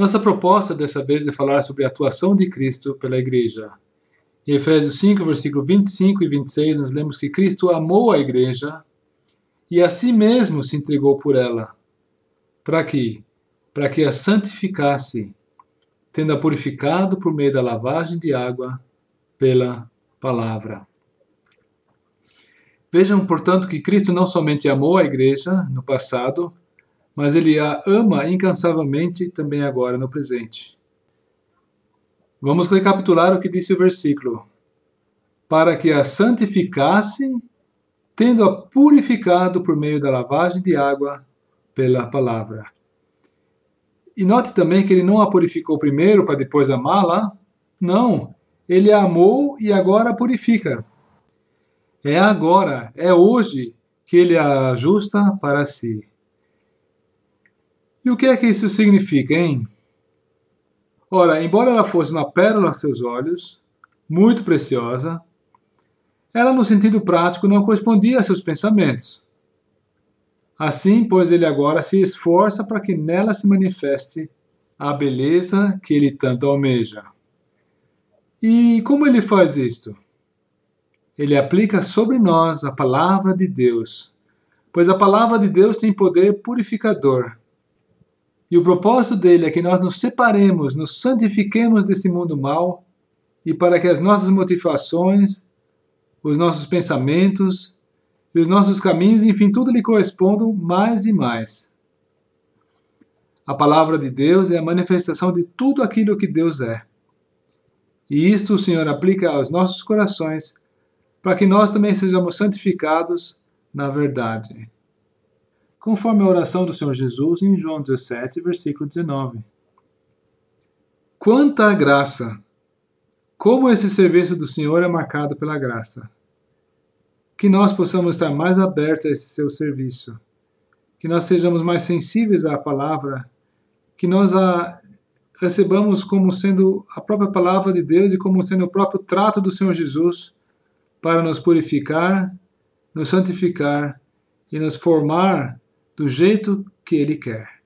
Nossa proposta dessa vez é falar sobre a atuação de Cristo pela igreja. Em Efésios 5, versículo 25 e 26, nós lemos que Cristo amou a igreja e a si mesmo se entregou por ela. Para quê? Para que a santificasse, tendo-a purificado por meio da lavagem de água pela palavra. Vejam, portanto, que Cristo não somente amou a igreja no passado, mas ele a ama incansavelmente também agora no presente. Vamos recapitular o que disse o versículo. Para que a santificasse, tendo-a purificado por meio da lavagem de água pela palavra. E note também que ele não a purificou primeiro para depois amá-la. Não, ele a amou e agora a purifica. É agora, é hoje que ele a ajusta para si. E o que é que isso significa, hein? Ora, embora ela fosse uma pérola aos seus olhos, muito preciosa, ela, no sentido prático, não correspondia a seus pensamentos. Assim, pois, ele agora se esforça para que nela se manifeste a beleza que ele tanto almeja. E como ele faz isto? Ele aplica sobre nós a palavra de Deus, pois a palavra de Deus tem poder purificador. E o propósito dele é que nós nos separemos, nos santifiquemos desse mundo mal e para que as nossas motivações, os nossos pensamentos e os nossos caminhos, enfim, tudo lhe correspondam mais e mais. A palavra de Deus é a manifestação de tudo aquilo que Deus é. E isto o Senhor aplica aos nossos corações, para que nós também sejamos santificados na verdade. Conforme a oração do Senhor Jesus em João 17, versículo 19. Quanta graça! Como esse serviço do Senhor é marcado pela graça. Que nós possamos estar mais abertos a esse seu serviço. Que nós sejamos mais sensíveis à palavra. Que nós a recebamos como sendo a própria palavra de Deus e como sendo o próprio trato do Senhor Jesus para nos purificar, nos santificar e nos formar do jeito que Ele quer.